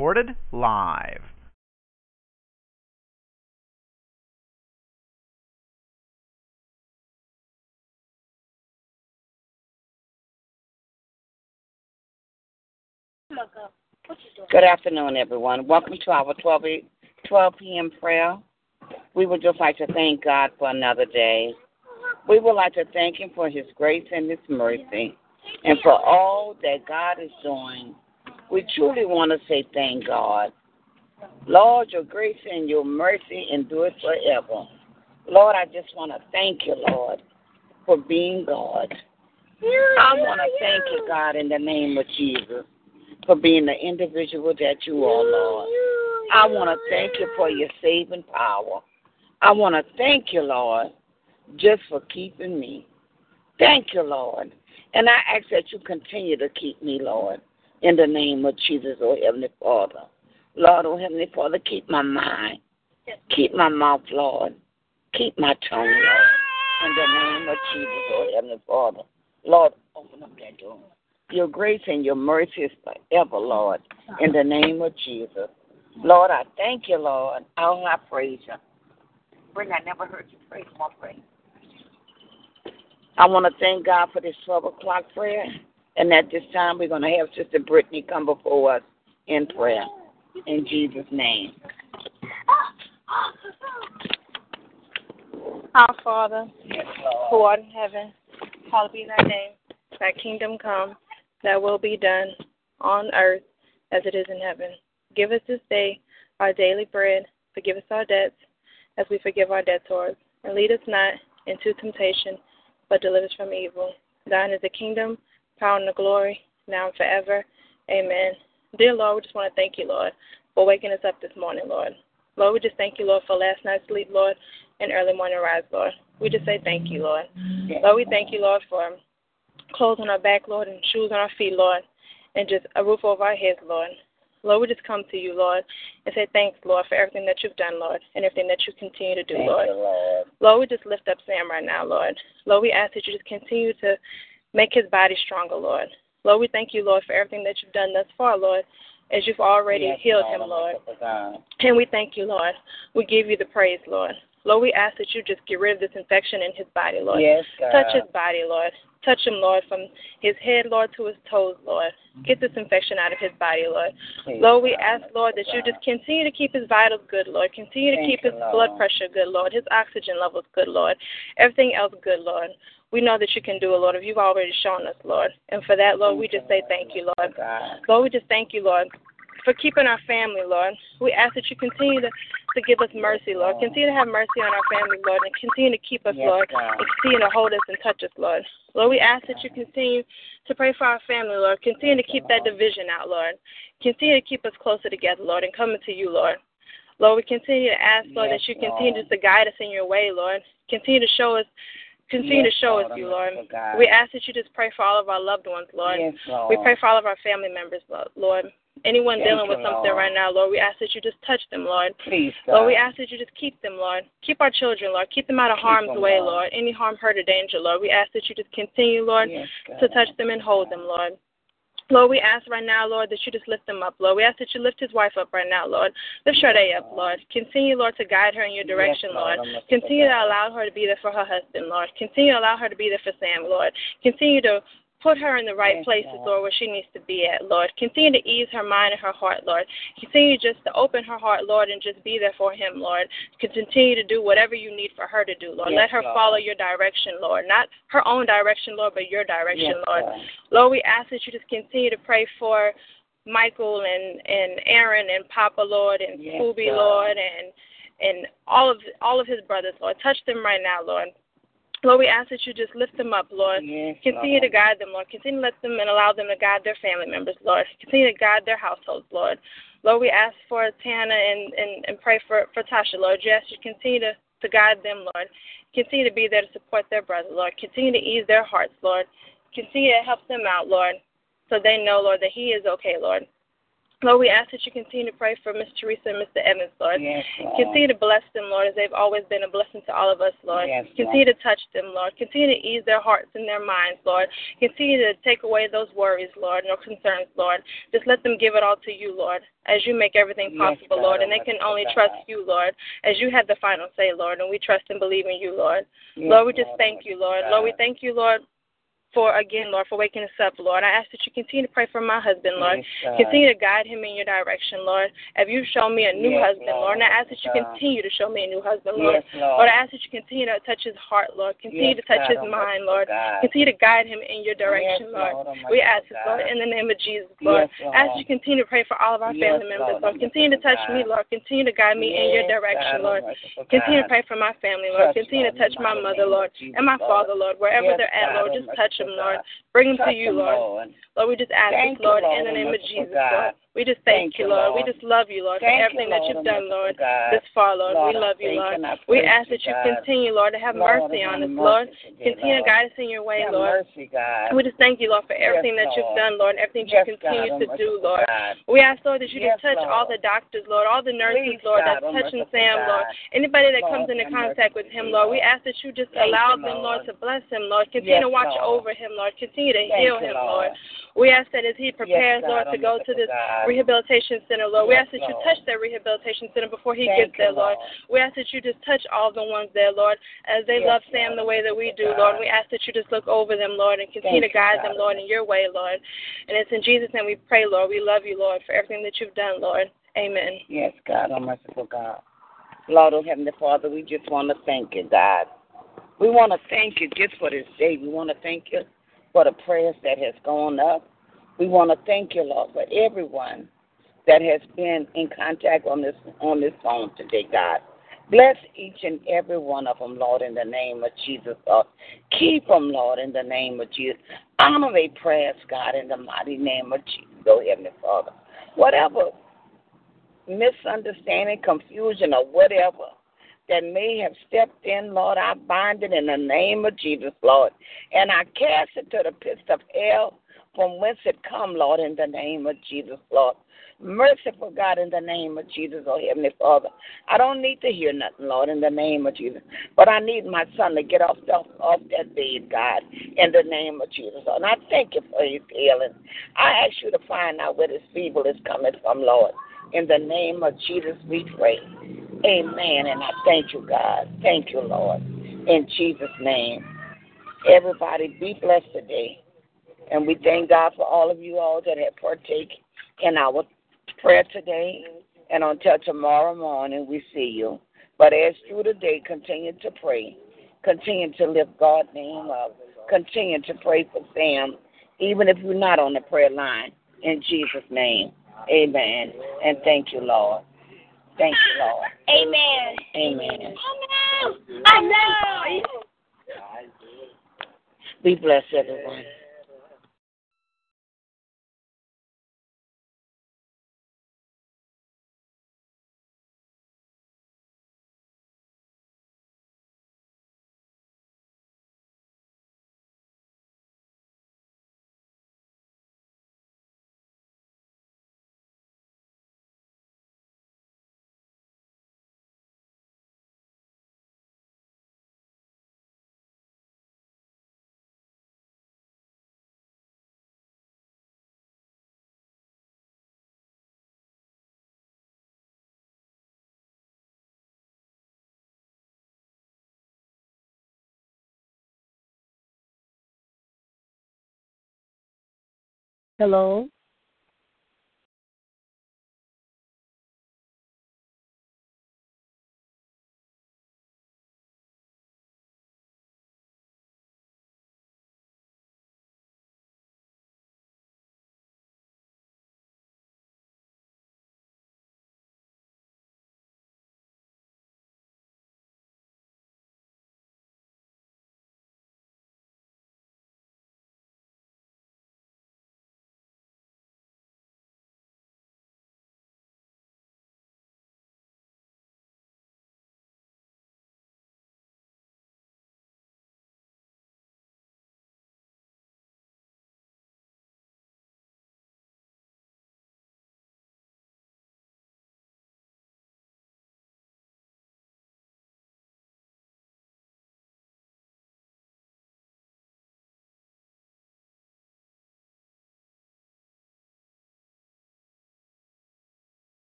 Recorded live. Good afternoon, everyone. Welcome to our 12, 12 p.m. prayer. We would just like to thank God for another day. We would like to thank Him for His grace and His mercy and for all that God is doing. We truly want to say thank God. Lord, your grace and your mercy endure forever. Lord, I just want to thank you, Lord, for being God. I want to thank you, God, in the name of Jesus for being the individual that you are, Lord. I want to thank you for your saving power. I want to thank you, Lord, just for keeping me. Thank you, Lord. And I ask that you continue to keep me, Lord, in the name of Jesus, oh Heavenly Father. Lord, oh Heavenly Father, keep my mind. Keep my mouth, Lord. Keep my tongue, Lord. In the name of Jesus, oh Heavenly Father. Lord, open up that door. Your grace and your mercy is forever, Lord, in the name of Jesus. Lord, I thank you, Lord. Oh, I praise you. Bring, I never heard you pray. Come on, pray. I want to thank God for this 12 o'clock prayer. And at this time, we're going to have Sister Brittany come before us in prayer. In Jesus' name. Our Father, Yes, who art in heaven, hallowed be thy name. Thy kingdom come, thy will be done on earth as it is in heaven. Give us this day our daily bread. Forgive us our debts as we forgive our debtors. And lead us not into temptation, but deliver us from evil. Thine is the kingdom, power, and the glory, now and forever. Amen. Dear Lord, we just want to thank you, Lord, for waking us up this morning, Lord. Lord, we just thank you, Lord, for last night's sleep, Lord, and early morning rise, Lord. We just say thank you, Lord. Lord, we thank you, Lord, for clothes on our back, Lord, and shoes on our feet, Lord, and just a roof over our heads, Lord. Lord, we just come to you, Lord, and say thanks, Lord, for everything that you've done, Lord, and everything that you continue to do, Lord. Lord. Lord, we just lift up Sam right now, Lord. Lord, we ask that you just continue to make his body stronger, Lord. Lord, we thank you, Lord, for everything that you've done thus far, Lord, as you've already Yes, healed him, Lord. And we thank you, Lord. We give you the praise, Lord. Lord, we ask that you just get rid of this infection in his body, Lord. Yes, God. Touch his body, Lord. Touch him, Lord, from his head, Lord, to his toes, Lord. Get this infection out of his body, Lord. Please, Lord, we ask, Lord, that you just continue to keep his vitals good, Lord. Continue to Thank keep his Lord. blood pressure good, Lord. His oxygen levels good, Lord. Everything else good, Lord. We know that you can do it, Lord, if you've already shown us, Lord. And for that, Lord, we just say thank you, Lord. God. Lord, we just thank you, Lord, for keeping our family, Lord. We ask that you continue to, to give us mercy, Lord. Continue to have mercy on our family, Lord, and continue to keep us, Lord, and continue to hold us and touch us, Lord. Lord, we ask that you continue to pray for our family, Lord. Continue to keep that division out, Lord. Continue to keep us closer together, Lord, and coming to you, Lord. Lord, we continue to ask, Lord, that you continue to guide us in your way, Lord. Continue to show us continue Yes, to show Lord, us you, Lord. God. We ask that you just pray for all of our loved ones, Lord. Yes, Lord. We pray for all of our family members, Lord. Anyone Thank dealing you, with something Lord. right now, Lord, we ask that you just touch them, Lord. Please, God. Lord, we ask that you just keep them, Lord. Keep our children, Lord. Keep them out of Keep harm's them, way, Lord. Lord. Any harm, hurt, or danger, Lord. We ask that you just continue, Lord, Yes, to touch them and hold them, Lord. Lord, we ask right now, Lord, that you just lift them up, Lord. We ask that you lift his wife up right now, Lord. Lift Sade up, Lord. Continue, Lord, to guide her in your direction, Lord, Lord. I'm looking for Continue to allow her to be there for her husband, Lord. Continue to allow her to be there for Sam, Lord. Continue to put her in the right Yes, places, Lord. Lord, where she needs to be at, Lord. Continue to ease her mind and her heart, Lord. Continue just to open her heart, Lord, and just be there for him, Lord. Continue to do whatever you need for her to do, Lord. Yes, Let her Lord. follow your direction, Lord. Not her own direction, Lord, but your direction, Yes, Lord. God. Lord, we ask that you just continue to pray for Michael and and Aaron and Papa, Lord, and Yes, Scooby, God. Lord, and and all of all of his brothers, Lord. Touch them right now, Lord. Lord, we ask that you just lift them up, Lord. Yes, Continue Lord. to guide them, Lord. Continue to let them and allow them to guide their family members, Lord. Continue to guide their households, Lord. Lord, we ask for Tana and, and, and pray for, for Tasha, Lord. Ask you continue to, to guide them, Lord. Continue to be there to support their brother, Lord. Continue to ease their hearts, Lord. Continue to help them out, Lord, so they know, Lord, that he is okay, Lord. Lord, we ask that you continue to pray for Miss Teresa and Mr. Evans, Lord. Yes, Lord. Continue to bless them, Lord, as they've always been a blessing to all of us, Lord. Yes, Lord. Continue to touch them, Lord. Continue to ease their hearts and their minds, Lord. Continue to take away those worries, Lord, and no concerns, Lord. Just let them give it all to you, Lord, as you make everything possible, God, Lord. And they can only trust you, Lord, as you have the final say, Lord. And we trust and believe in you, Lord. Yes, Lord, we just Lord, thank you, Lord. Lord, we thank you, Lord, for again, Lord, for waking us up, Lord. I ask that you continue to pray for my husband, Lord. Yes, Continue to guide him in your direction, Lord. Have you shown me a new Yes, husband, Lord? And I ask that you continue to show me a new husband, Lord. Yes, Lord. Lord, I ask that you continue to touch his heart, Lord. Continue to touch God, his mind, Lord. God. Continue to guide him in your direction, Lord. Lord, We ask this, Lord, in the name of Jesus, Lord. Lord. I ask you continue to pray for all of our family members, Lord. Continue to touch me, Lord. Continue to guide me in your direction, God, Lord. Continue to pray for my family, Lord. Continue to touch my mother, Lord, and my father, Lord. Wherever they're at, Lord, just touch God. Lord. Bring them to you, Lord. Lord. We just ask this, Lord, in the name of Jesus, God. Lord. We just thank, Thank you, you, Lord. We just love you, Lord, Thank for you, everything that you've done, Lord, God. this far, Lord. Lord, we love you, Lord. We ask that you God. continue, Lord, to have Lord, mercy on us, Lord. Continue to Lord. guide us in your way, Have Lord. mercy, God. We just thank you, Lord, for everything Yes, that you've done, Lord, everything Yes, you continue God, to do, Lord. We ask, Lord, that you Yes, just touch all the doctors, Lord, all the nurses, Please, Lord, that's touching Sam, Lord. Anybody that comes into contact with him, Lord, we ask that you just allow them, Lord, Lord. to bless him, Lord. Continue to watch over him, Lord. Continue to heal him, Lord. We ask that as he prepares, God, Lord, to go to this God. rehabilitation center, Lord, we ask that you Lord. touch that rehabilitation center before he Thank gets there, Lord. Lord. We ask that you just touch all the ones there, Lord, as they Yes, love Sam the way that we do. Lord. We ask that you just look over them, Lord, and continue Thank to guide them, Lord, in your way, Lord. And it's in Jesus' name we pray, Lord. We love you, Lord, for everything that you've done, Lord. Amen. Yes, God, oh merciful God. Lord, oh Heavenly Father, we just want to thank you, God. We want to thank you just for this day. We want to thank you for the prayers that has gone up. We want to thank you, Lord, for everyone that has been in contact on this on this phone today, God. Bless each and every one of them, Lord, in the name of Jesus, Lord. Keep them, Lord, in the name of Jesus. Honor their prayers, God, in the mighty name of Jesus, oh Heavenly Father. Whatever misunderstanding, confusion, or whatever that may have stepped in, Lord, I bind it in the name of Jesus, Lord. And I cast it to the pits of hell from whence it come, Lord, in the name of Jesus, Lord. Merciful God, in the name of Jesus, oh Heavenly Father. I don't need to hear nothing, Lord, in the name of Jesus. But I need my son to get off, off, off that bed, God, in the name of Jesus. And I thank you for his healing. I ask you to find out where this feeble is coming from, Lord. In the name of Jesus, we pray. Amen. And I thank you, God. Thank you, Lord. In Jesus' name. Everybody be blessed today. And we thank God for all of you all that have partake in our prayer today. And until tomorrow morning, we see you. But as through the day, continue to pray. Continue to lift God's name up. Continue to pray for Sam, even if you're not on the prayer line. In Jesus' name. Amen. And thank you, Lord. Thank you, Lord. Amen. Amen. I know. Be blessed, everyone. Hello.